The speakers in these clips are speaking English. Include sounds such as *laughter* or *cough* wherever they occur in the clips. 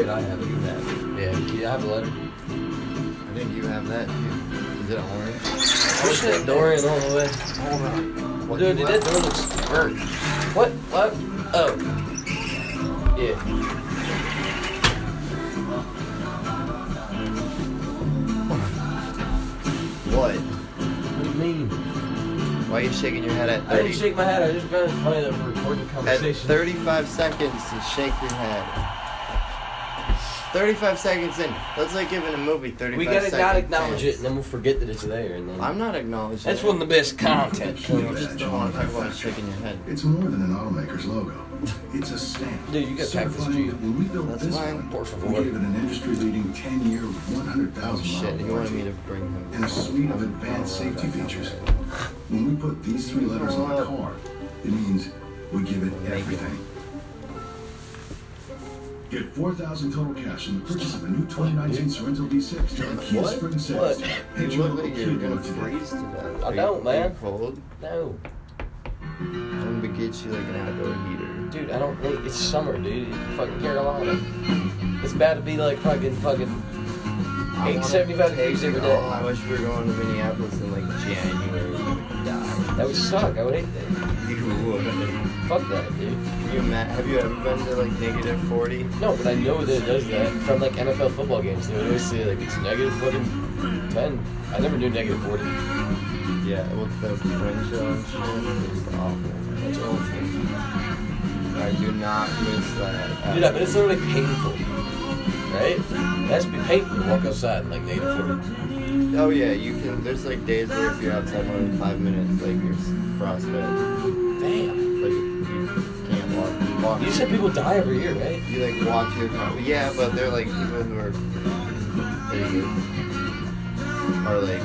wait, I have it. You have it. Yeah, you have a letter. I think you have that too. Is it orange? Oh, Push that door in all the way. Hold on. What Dude, you that left? door looks burnt. What? What? Oh. Yeah. What? What do you mean? Why are you shaking your head at me? I didn't shake my head. I just found it funny that we're recording At 35 seconds to shake your head. 35 seconds in. That's like giving a movie 35 we gotta seconds. not acknowledge it, and then we'll forget that it's there. And then I'm not acknowledging that's it. one of the best content. I just don't want to talk about shaking your head. It's more than an automaker's logo. It's a stamp. Dude, you gotta pack this certifying Jeep. that When we built That's this fine. one, Por we favor. gave it an industry-leading 10-year, 100,000 Oh mile shit, he wanted me to warranty bring him. and a suite of advanced safety features. When we put these three letters on a car, it means we give it everything. Get 4000 total cash in the purchase of a new 2019 Sorento V6 during Kia What? Spring Sales. What? Hey, You look like you're gonna today. freeze to death. I don't, are man. cold? No, I'm gonna get you like an outdoor heater. dude, I don't think it's summer, dude. It's fucking Carolina. It's bad to be like fucking fucking I eight wanna seventy five take degrees every it day. all. I wish we were going to Minneapolis in like January. You would die. That would suck. I would hate that. You would. Fuck that, dude. You ima- have you ever been to like negative 40? No, but I know that it does that from like NFL football games. They would always say like it's negative fucking ten. I never knew negative forty. Yeah, with the wind chill and shit. It's awful. That's awful. I do not miss that. Dude, I bet it's literally painful. Right? It has to be painful to walk outside in like negative forty. Oh yeah, you can. There's like days where if you're outside more than five minutes, like you're frostbite. Damn. Walk. You said people die every year, right? You like walk to your car. Yeah, but they're like people who are. Or like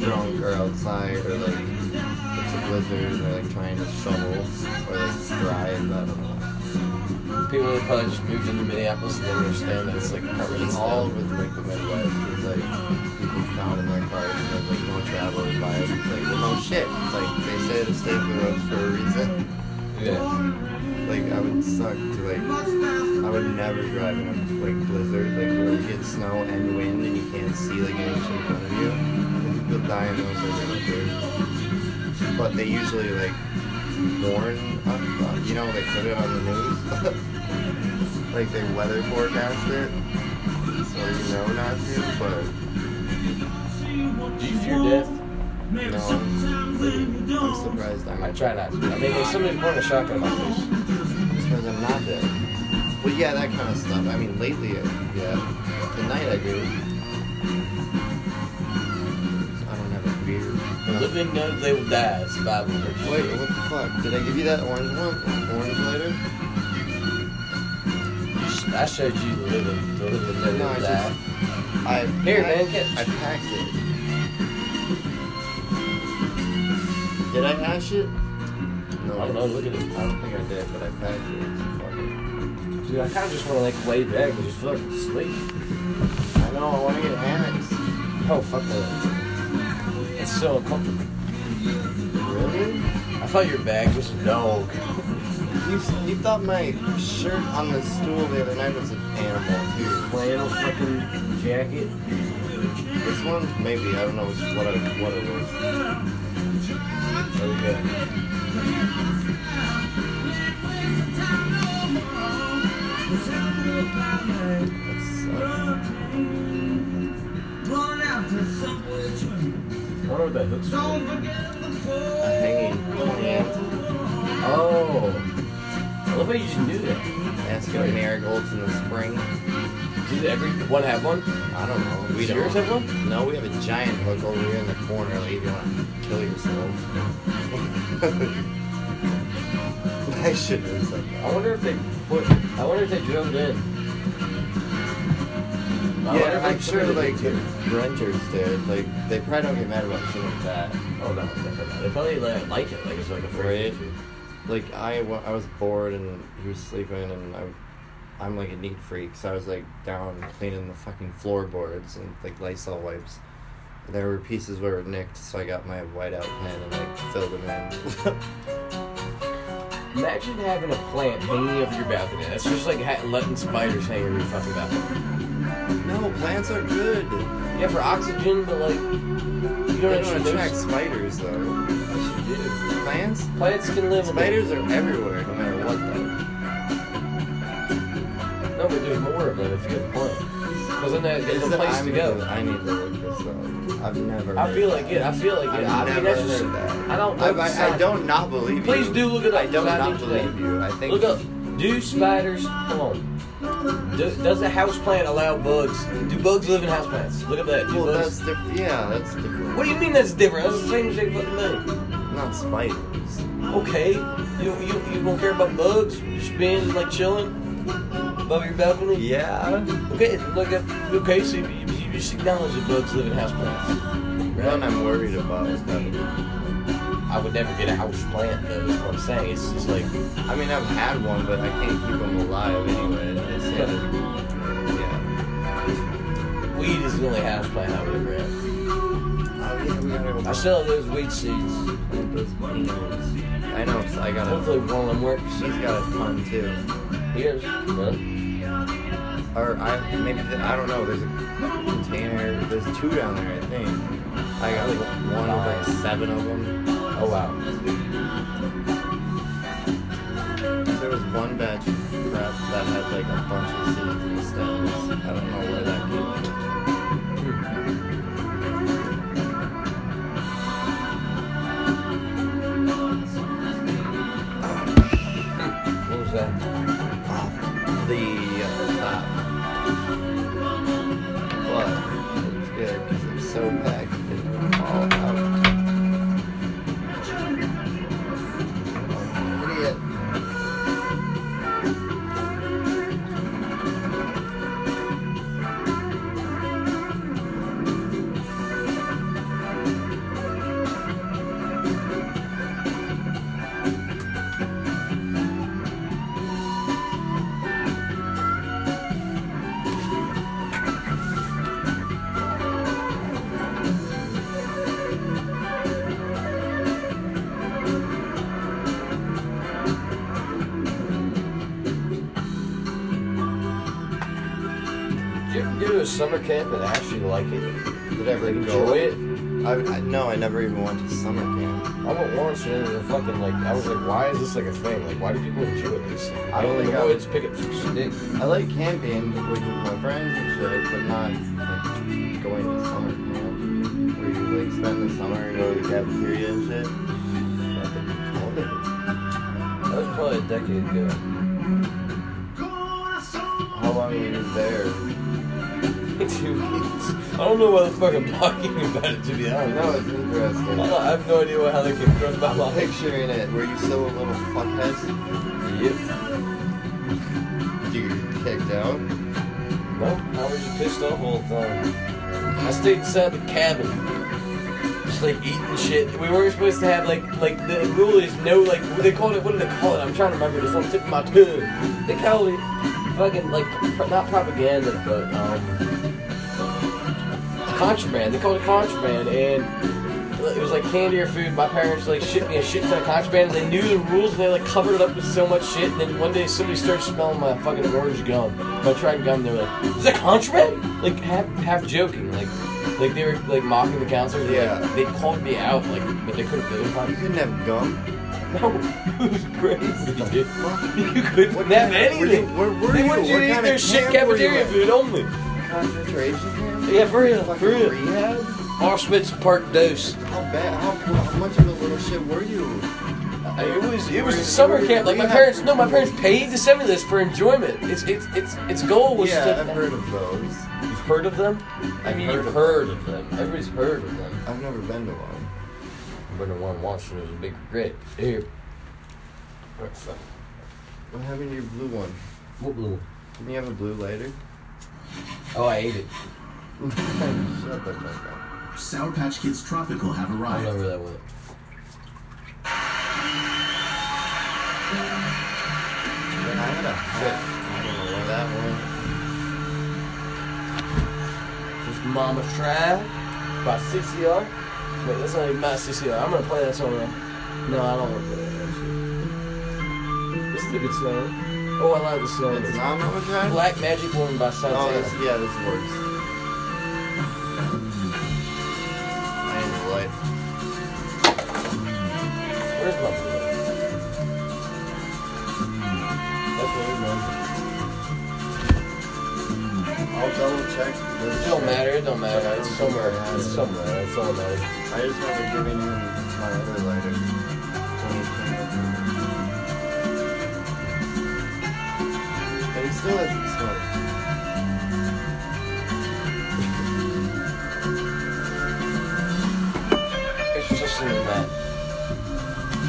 drunk or outside or like it's a blizzard and they're like trying to shovel or like drive. I don't know. People that probably just moved into Minneapolis and they understand that it's like permanent It's all with like the Midwest. It's like people found in their cars and there's like no travelers by it. It's like well, no shit. It's like they say to stay off the roads for a reason. Yeah. Like I would suck to like I would never drive in a like blizzard like where you get snow and wind and you can't see like an inch in front of you. People die in those every winter. But they usually like warn us, uh, you know, they put it on the news. *laughs* like they weather forecast it. So you know not to, but Do you fear death? no. I'm surprised I'm I try not to. I mean, if somebody's pouring a shotgun in my face. Because I'm not dead. Well, yeah, that kind of stuff. I mean, lately, yeah. Tonight I do. I don't have a beer. The living know they will die. It's Bible. Wait, what the fuck? Did I give you that orange one? Orange lighter? I showed you the living, the living know they No, I will just- die. I Here, packed- man, catch. I packed it. Did I hash it? No. I don't know. Look at it. I don't think I did, but I packed it. So fuck it. Dude, I kind of just want to like lay back and just fucking sleep. I know. I want to get Annex. Oh fuck that. It's so uncomfortable. Really? I thought your bag was no. You, you thought my shirt on the stool the other night was an animal too. Flannel fucking jacket. This one, maybe I don't know what it, what it was. Oh I wonder what that looks for. a hanging plant. Oh. I love how you just knew that. If marigolds in the spring. Does every one have one? I don't know. We Does don't. have one? No, we have a giant hook over here in the corner. Like if you want to kill yourself. I should have said I wonder if they put. I wonder if they it in. I wonder Yeah, I'm sure like in. the renters did. Like they probably don't get mad about shit like that. Oh no, definitely not. They probably like, like it. Like it's like a Right. free feature. like I, wa- I was bored and he was sleeping and I, I'm like a neat freak, so I was like down cleaning the fucking floorboards and like Lysol wipes. And There were pieces where it were nicked, so I got my whiteout pen and like filled them in. *laughs* Imagine having a plant hanging over your balcony. That's just like ha- letting spiders hang over your fucking balcony. No, plants are good. Yeah, for oxygen, but like you don't don't actually attract spiders though. Yes, you do. Plants? Plants can live. in Spiders are everywhere, no matter what though. No, but there's more of them if you have a plant. Because then that- there's a place I to go. I need to look this up. I've never. I feel like it. I feel like it. I've I mean, never just. heard that. I don't know. I, I, I don't not believe you. Please do look at it up. I don't not believe you. I think. Look up. Do spiders? Come on. Do, does a house plant allow bugs? Do bugs live in house plants? Look at that. Do Well, bugs- that's different. Yeah, that's different. what do you mean that's different? That's the same same fucking thing. Not spiders. Okay. You you you don't care about bugs? You spin like chilling above your balcony? Yeah. Okay. Look at. Okay. So you, you, you just acknowledge that bugs live in house plants. One I'm worried about is that. I would never get a house plant though. Is what I'm saying. It's just like. I mean, I've had one, but I can't keep them alive anyway. They. Yeah. Weed is the only house plant I would ever have. Yeah, we gotta go. I still have those weed seeds. I know. So I got Hopefully a. one of them works. She's got a ton too. Here's. Really? Or I maybe the, I don't know. There's a container. There's two down there, I think. I got like one of like seven of them. Oh wow. There was one batch of crap that had like a bunch of seeds and stems. I don't know where that came from. What was that? The uh, top. But it's good because it's so packed camp and actually like it? Did I ever enjoy it? I, I, no, I never even went to summer camp. I went once and it was a fucking like I was like, why is this like a thing? Like why do people enjoy this? I don't think like I- woods, pick up some sticks. I like camping like, with my friends and shit, but not like going to summer camp where you like spend the summer and go to the cafeteria and shit. That was probably a decade ago. How long were you there? Two weeks. I don't know why the fuck I'm talking about it to be honest. No, it's I, interesting. don't- I have no idea how they came across my I'm life. picturing it. Were you still a little fuckhead? Yep. Did you get kicked out? No, I was just pissed off all the time. I stayed inside the cabin. Just like eating shit. We weren't supposed to have like like the rule is no like what they call it what did they call it? I'm trying to remember this on the tip of my tongue. They call it fucking like pro- not propaganda but um contraband. They called it contraband and it was like candy or food. My parents like shipped me a shit ton of contraband. and They knew the rules and they like covered it up with so much shit. And then one day somebody started smelling my fucking orange gum, my tried gum. They were like, "Is that contraband?" Like half half joking, like like they were like mocking the counselors. Like, Yeah. they called me out, like, but they couldn't. They You couldn't have gum. no, *laughs* it was crazy. dude. You couldn't What have of- were you- anything. where were they you? wanted you to eat kind their of shit camp were you cafeteria food only. Concentration camp? Yeah, for real, for real. rehab? Auschwitz Park Dose. How bad? How, how much of a little shit were you? Uh, it was it was summer camp. Like my parents, no, my parents paid to send me this for enjoyment. It's it's it's its goal was yeah, to. I've heard of those. You've heard of them? I mean, heard you've of heard of them. Everybody's heard of them. I've never been to one. I've been to one once and it was a big regret. Here. What's that? What happened to your blue one? What blue? Didn't you have a blue lighter? Oh, I ate it. Shut the fuck up. Sour Patch Kids Tropical have I don't know arrived. where that went. Man, I had a hat. I don't know where that went. This is Mama Tribe by CCR. Wait, that's not even my CCR. I'm gonna play that song. Now. No, I don't want to play that. Actually. This is a good song. Oh, I like the song. It's not Mama? Black Magic Woman by Oh, Santana. this, yeah, this works. I need the light. Where's my blue? That's what it was. I'll double check. It don't matter. It don't matter. It's somewhere. It's somewhere. That's all matters. I just remember giving him my other lighter. Still. It's just some of that.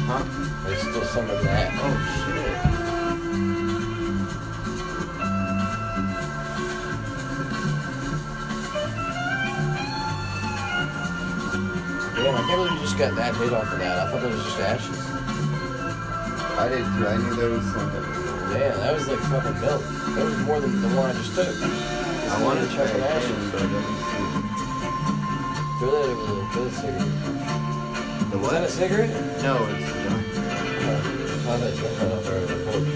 Huh? There's still some of that. Oh shit. Damn, I can't believe you just got that hit off of that. I thought that was just ashes. I did too. I knew there was something. Damn, that was like fucking milk. That was more than the one I just took. I wanted to check it an ashes. but I didn't see. Throw that over the, throw the cigarette. The Was that a cigarette? No, it's a joint. Oh, I thought you fell off over the porch.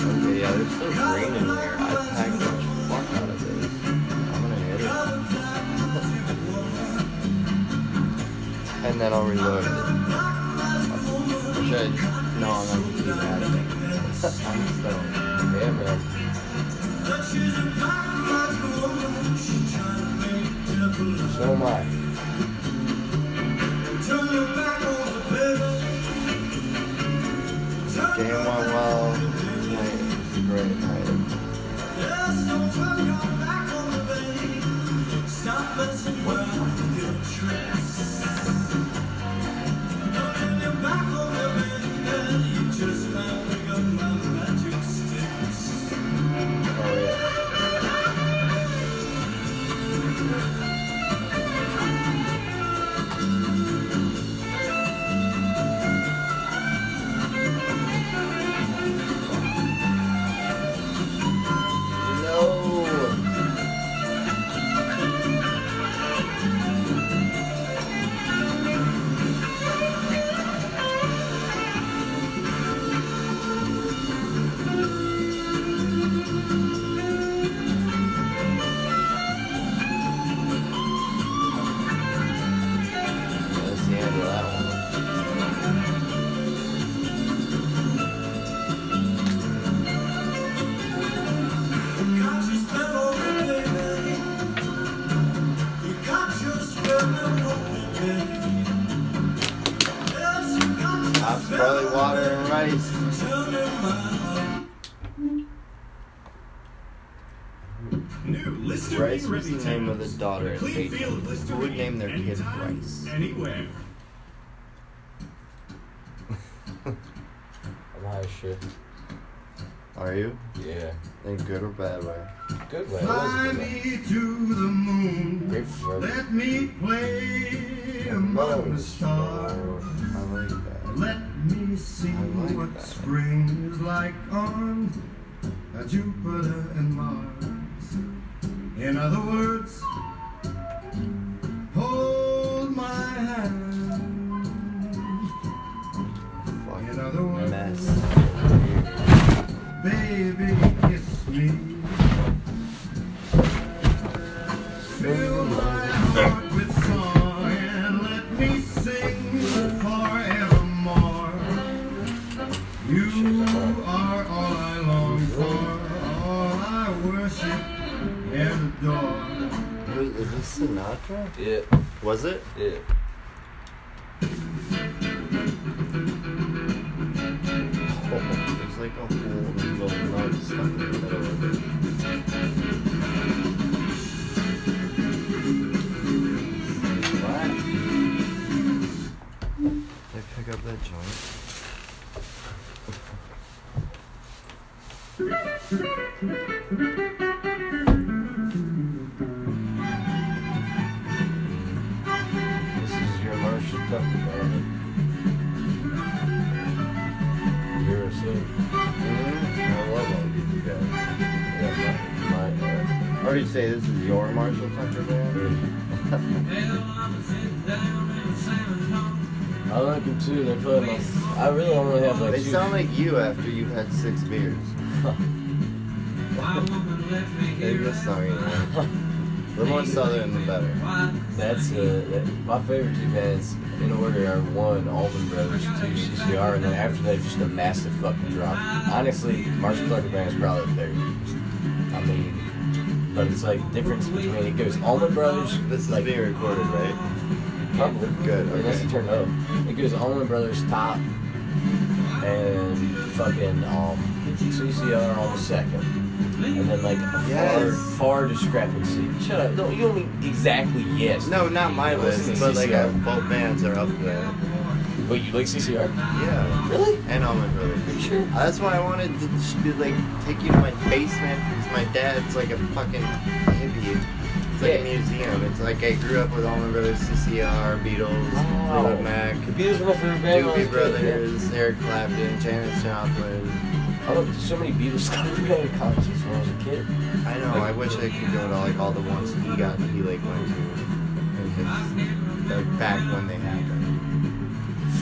Okay, yeah, there's still green in here. I packed the fuck out of this. I'm gonna hit it. *laughs* and then I'll reload it. Or should No, I'm not gonna do that. I'm stoned. Yeah, man. So am I. Game went well. Tonight was a great night. Daughter in Dayton. Who would name their kid Rice? Anywhere. *laughs* I'm high as shit. Are you? Yeah. In good or bad way? Good way. It was a Fly good way. to the moon. Great Let me play among the stars. Baby, Or you say this is your Marshall Tucker band? I like them too. They play my. I really only have like They two. sound like you after you've had six beers. *laughs* This song, you know. *laughs* The more southern, the better. That's uh, that, my favorite two bands in order are one Allman Brothers, two CCR, and then after that just a massive fucking drop. Honestly, Marshall Tucker Band is probably the third. But it's like difference between it goes Allman Brothers. This is like being recorded, right? probably Good, Unless okay. you turn it up. It goes Allman Brothers top and fucking um CCR on the second. And then like a Yes. far far discrepancy. Shut up. No, you don't mean exactly yes. No, not my list, but like uh, both bands are up there. Wait, you like CCR? Yeah. Really? And Are you Brothers. sure? Uh, That's why I wanted to be, like take you to my basement because my dad's like a fucking hippie. It's like a museum. It's like I grew up with Allman Brothers, CCR, Beatles, Wow. Fleetwood Mac, The Beatles were my favorite band. when I Doobie Brothers, Eric Clapton, Janis Joplin. yeah. I to so many Beatles cover concerts when I was a kid. I know. I wish I could go to like all the ones he got. He like went to, like back when they happened.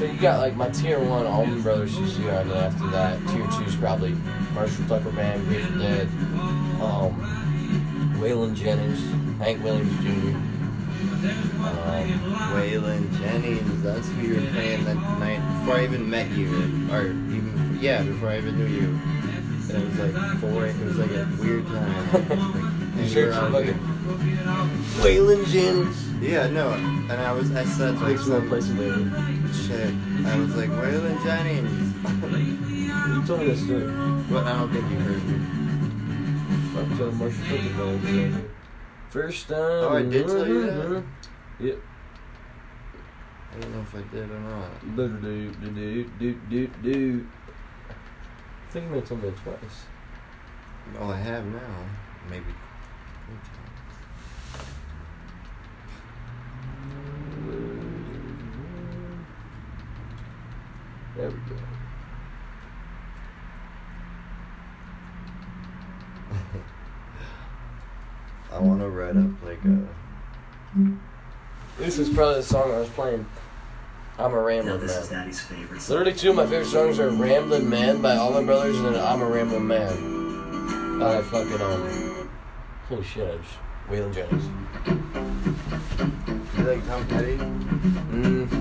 So you got like my tier one Allman Brothers CCR, and then after that, tier two is probably Marshall Tucker Band, Grateful Dead, um, Waylon Jennings, Hank Williams Jr. Um, Waylon Jennings. That's who you were playing that night before I even met you, or even yeah, before I even knew you. And it was like four. It was like a weird time. *laughs* you sure were it's on fucking. Waylon Jennings? Yeah, no. And I was I said like no place some shit. I was like Waylon Jennings. You told me story. but I don't think you heard me. Fuck John Marshall Tucker. First time. Oh, I did tell you that? Mm-hmm. Yep. I don't know if I did or not. Do do do do do do. I think you have told me twice. Oh, I have now. Maybe. There we go. *laughs* I want to write up like a. This is probably the song I was playing. I'm a Now Rambling this is Daddy's favorite song. Literally, two of my favorite songs are Ramblin' Man by Allman Brothers and then I'm a Rambling Man by fucking, um, holy shit, I just, Waylon Jennings. You like Tom Petty? Mm,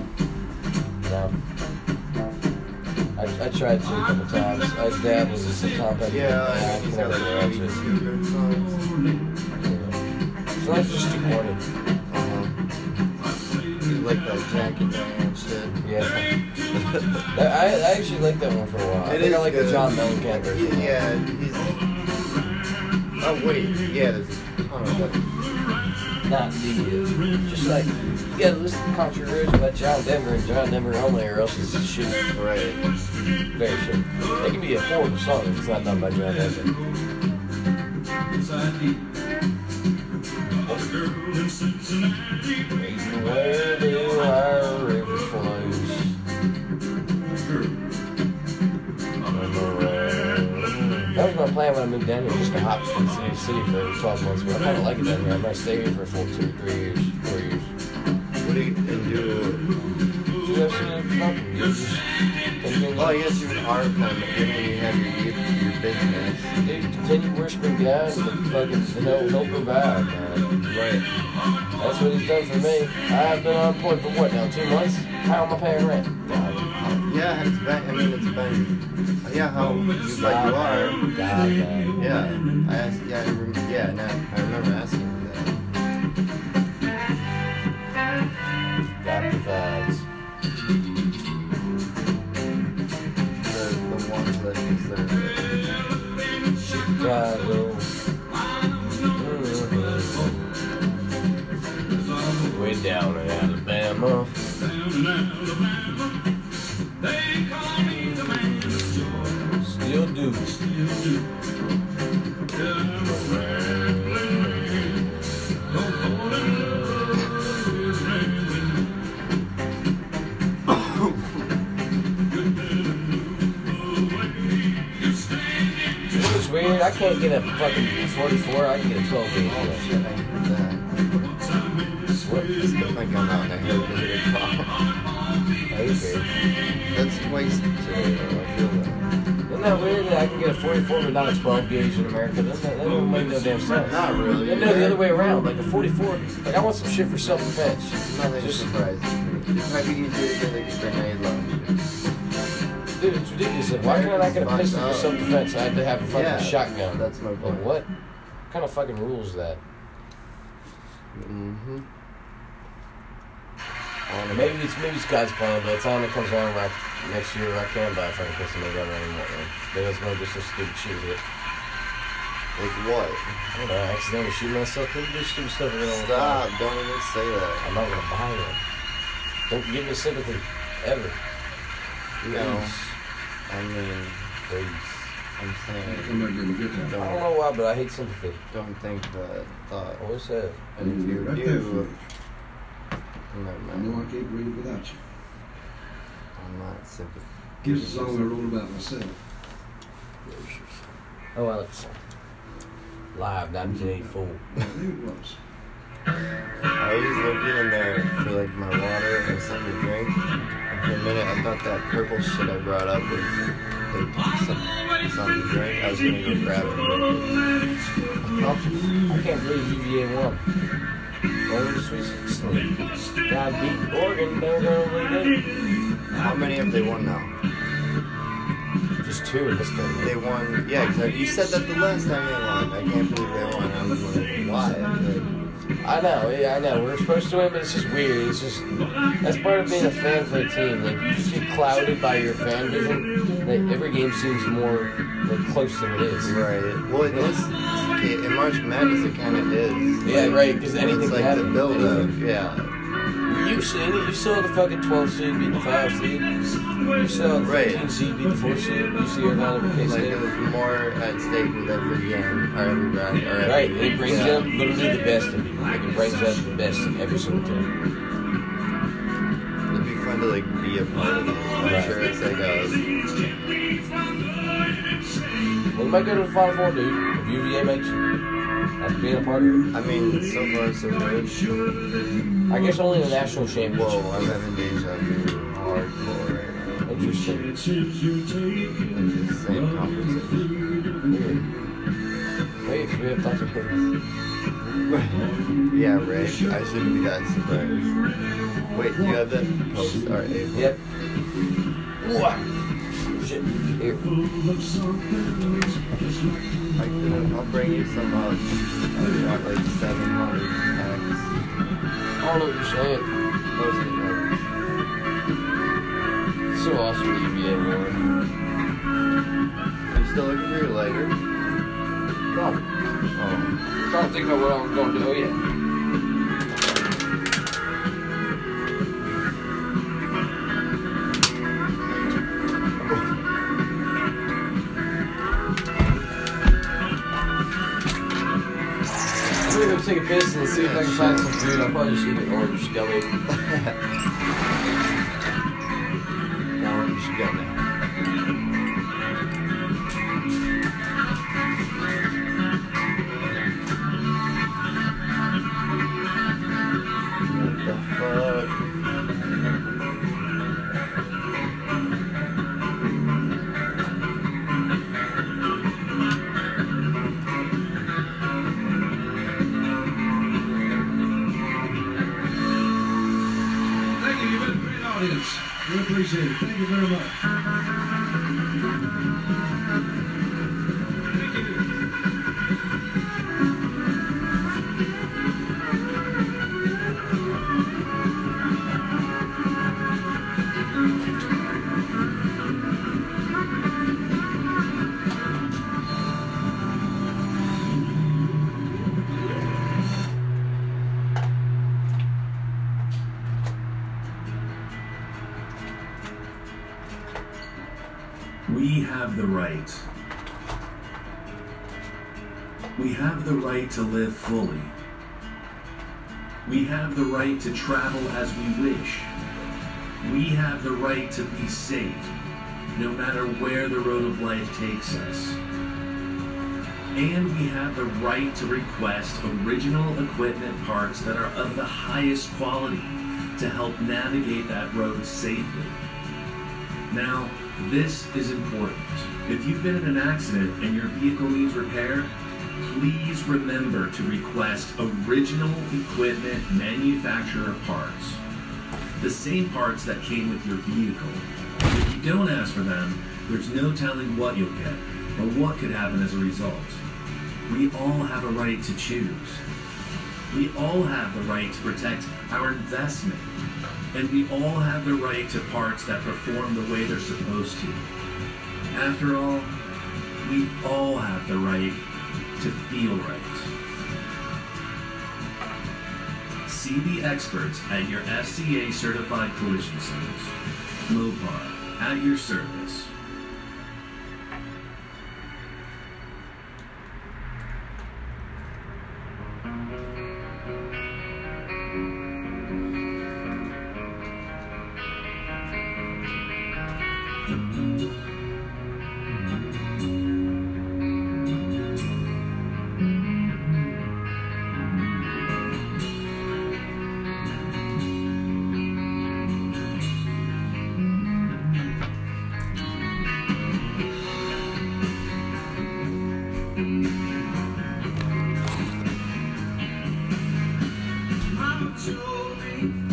I, I tried to a couple times. I dabbled in some Petty. Yeah, I I think he's got like get three good songs. Yeah. Songs just corny. Uh-huh. You like that Jack and Diane shit? Yeah. I, *laughs* I I actually like that one for a while. I think I like the. John Mellencamp version. Yeah, he's. Oh wait, yeah, there's a ton of them. Not the just like you gotta listen to country roads by John Denver and John Denver only, or else it's shit. Right. Very. It can be a horrible song if it's not done by John Denver. Where. That was my plan when I moved down here, just to hop from city to city for 12 months. But I kind of like it down here. I might stay here for a full two, three years, four years. What do you do? Well, I guess you're an art kind of given you have your your business. dude, continue worshiping God and fucking, you know, he'll provide, man. Right. That's what he's done for me. I've been unemployed for what now, two months? How am I paying rent? God. Yeah, it's been. I mean, it's been. Yeah, how you like you are. God, man. Yeah, I asked. Yeah, I rem- yeah. Now I Mhm. Way down in Alabama. Can't get a fucking 44. I can get a 12 gauge. Oh shit! I heard that. What? Just put my gun out and I heard the hit a *laughs* car. Okay. That's twice today though, I feel that. Isn't that weird that I can get a 44 but not a 12 gauge in America? Doesn't that, that don't make no damn sense. Not really. No, the other way around. Like a 44, like I want some shit for self-defense. Nothing Just- surprises me. It might be easier to get like a grenade launcher. Dude, it's ridiculous. Like, why can't I not get a pistol for self-defense? I had to have a fucking Yeah, shotgun. That's my Like what? What kind of fucking rules is that? Mm-hmm. Maybe it's maybe it's God's plan. By the time it comes around like next year, I can buy a fucking pistol and gun anymore. Man. Maybe it's gonna do some stupid shit with it. Like what? I don't know. Accidentally shoot myself. People do stupid stuff. with it all the Stop! time. Don't even say that. I'm not gonna buy one. Don't give me sympathy ever. No. Please. I mean, Please. I'm saying, I'm not gonna get I that. don't don't know why, but I hate sympathy. don't think that thought. I always have. And if you Right there for do, you. never I know I can't breathe without you. I'm not sympathetic. Here's a song I wrote about myself. Oh, Alex. Live 1984. I think it was. I was looking in there for like my water and something to drink. For a minute, I thought that purple shit I brought up was like some, something to drink. I was gonna go grab it I can't believe UVA won. The Sweet 16. God beat Oregon. They're gonna lead it. How many have they won now? Just two in this tournament. They won. Yeah, exactly. You said that the last time they won. I can't believe they won. I know, yeah, I know. We're supposed to win, but it's just weird. It's just that's part of being a fan for the team. Like you just get clouded by your fan vision. Like every game seems more like close than it is. right. Well, it is. Okay, in March Madness, it kind of is. Yeah, Like, right. Because anything It's can like the build up. Yeah. You seen it. You saw the fucking 12 seed beat the 5 seed. You saw the Right. 15 seed beat the 4 seed. You see and K Like State. it was more at stake with every game or every round. Or every, Right, it brings yeah. up literally the best in people. Like it brings up the best in every single team. It'd be fun to like be a part of it. I'm Right. sure it's like a Well, you might go to the Final Four, dude. If UVA makes it. That's being a part of it. I mean, so far so good. I guess only the national championship. Whoa, I'm having deja vu hardcore. Interesting. Like the same conversation. Wait, we have about this. *laughs* yeah, right. I shouldn't be that surprised. Wait, do you have that post? Alright. Yep. Ooh, Shit. Here. I can, I'll bring you some uh, I got like 700 packs. I don't know what you're saying. So awesome, UVA won. Are you still looking for your lighter? No. Oh. Trying to think about what I'm going to do yet. Take a piss and see if I can find some food. I'll probably just eat an orange gummy. now you right. We have the right to live fully. We have the right to travel as we wish. We have the right to be safe, no matter where the road of life takes us. And we have the right to request original equipment parts that are of the highest quality to help navigate that road safely. Now, this is important. If you've been in an accident and your vehicle needs repair, please remember to request original equipment manufacturer parts. The same parts that came with your vehicle. If you don't ask for them, there's no telling what you'll get or what could happen as a result. We all have a right to choose. We all have the right to protect our investment. And we all have the right to parts that perform the way they're supposed to. After all, we all have the right to feel right. See the experts at your FCA certified collision centers. Mopar, at your service. Told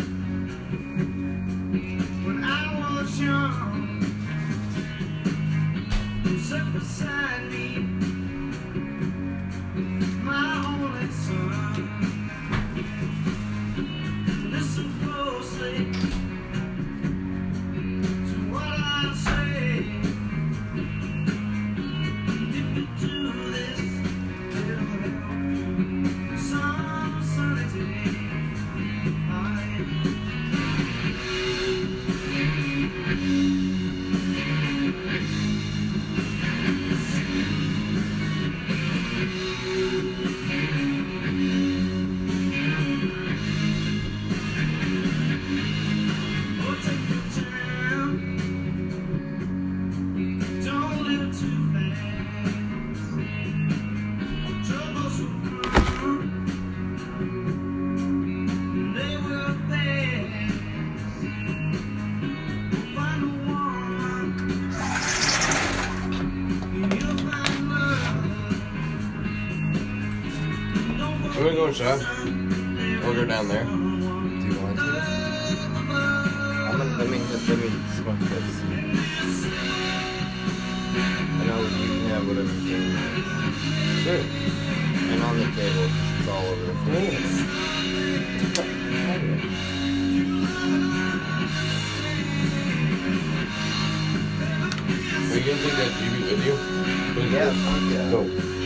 I'm gonna go inside. I'll go down there. Do you want to? I'm gonna, let me, let me smoke this. And I'll, you can have whatever you want. Sure. And on the table, it's all over the place. Are you gonna take that TV with you? Yeah, fuck yeah. Go.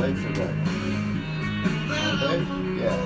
legs are right. Okay? Yeah.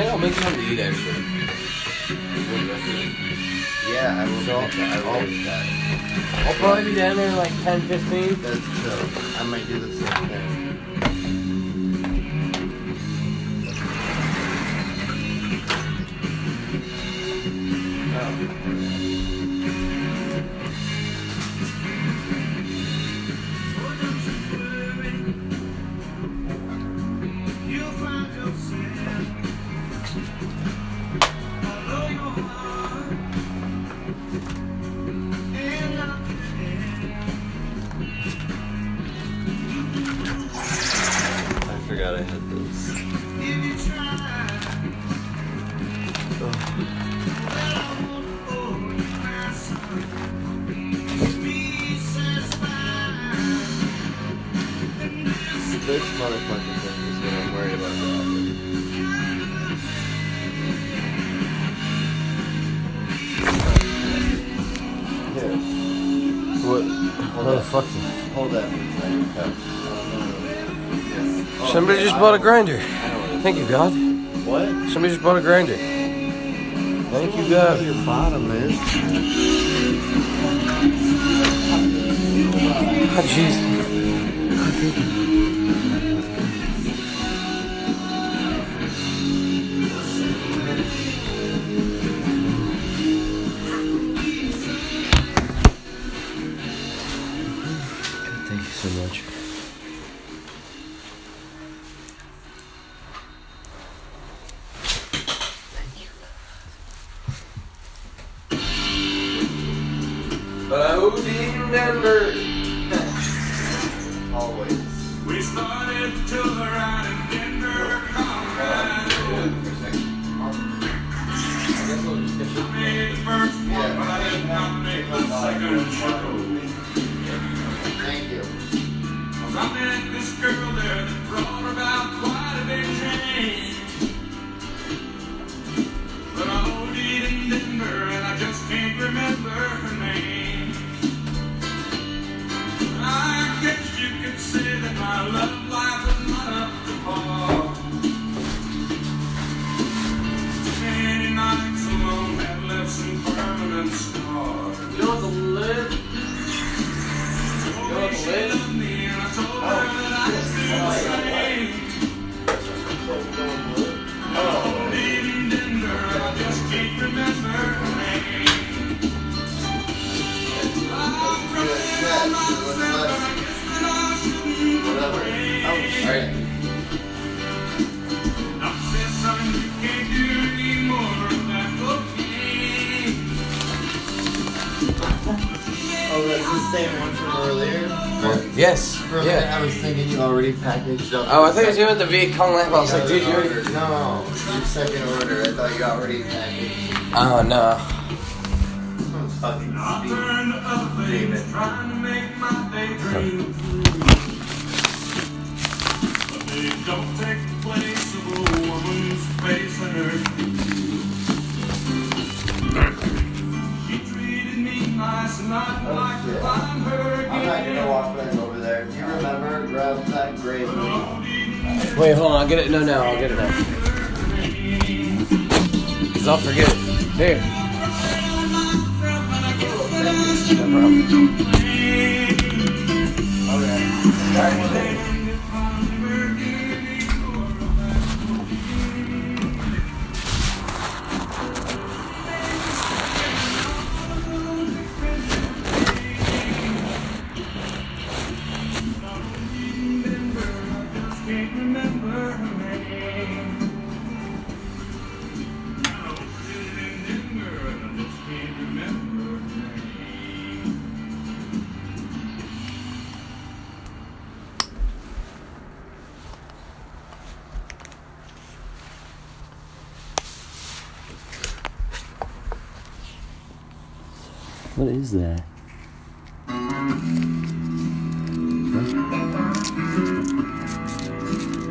Think I'll make to eat actually. Yeah, I will. I will do that. I'll probably be down there in like 10, 15. That's true. I might do the same thing. You'll What? Hold Oh, that. fuck. Hold that for a second. Yes. Oh, Somebody just I bought a don't- grinder. I don't wanna- Thank you, God. What? Somebody just bought a grinder. Thank you, God. your bottom is. Oh, jeez. Packaged up. Oh, I thought you were at the Viet Cong lab. I was like, dude, you already. ordered. No, your second order. I thought you already packaged. Oh, no. I'm fucking I speed. Wait, hold on. I'll get it. No, no, I'll get it now. Because I'll forget it. Here. No problem. Can't What is that?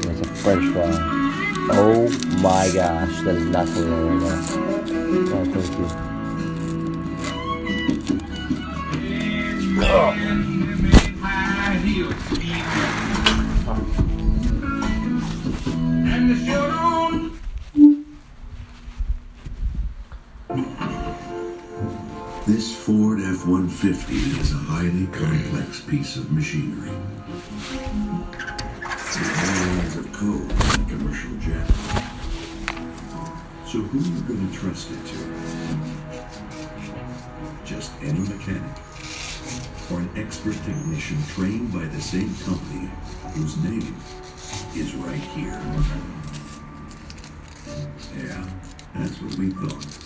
That's a French fry. Oh my gosh, that is not for real right now. Oh, thank you. And F-150 is a highly complex piece of machinery. It of code in a commercial jet. So who are you going to trust it to? Just any mechanic? Or an expert technician trained by the same company whose name is right here? Yeah, that's what we thought.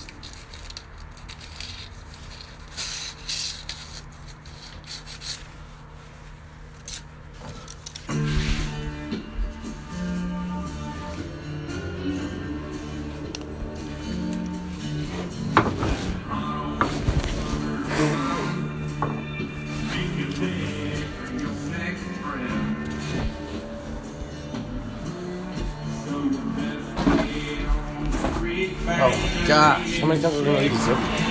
Oh my gosh, how many times are we gonna eat this?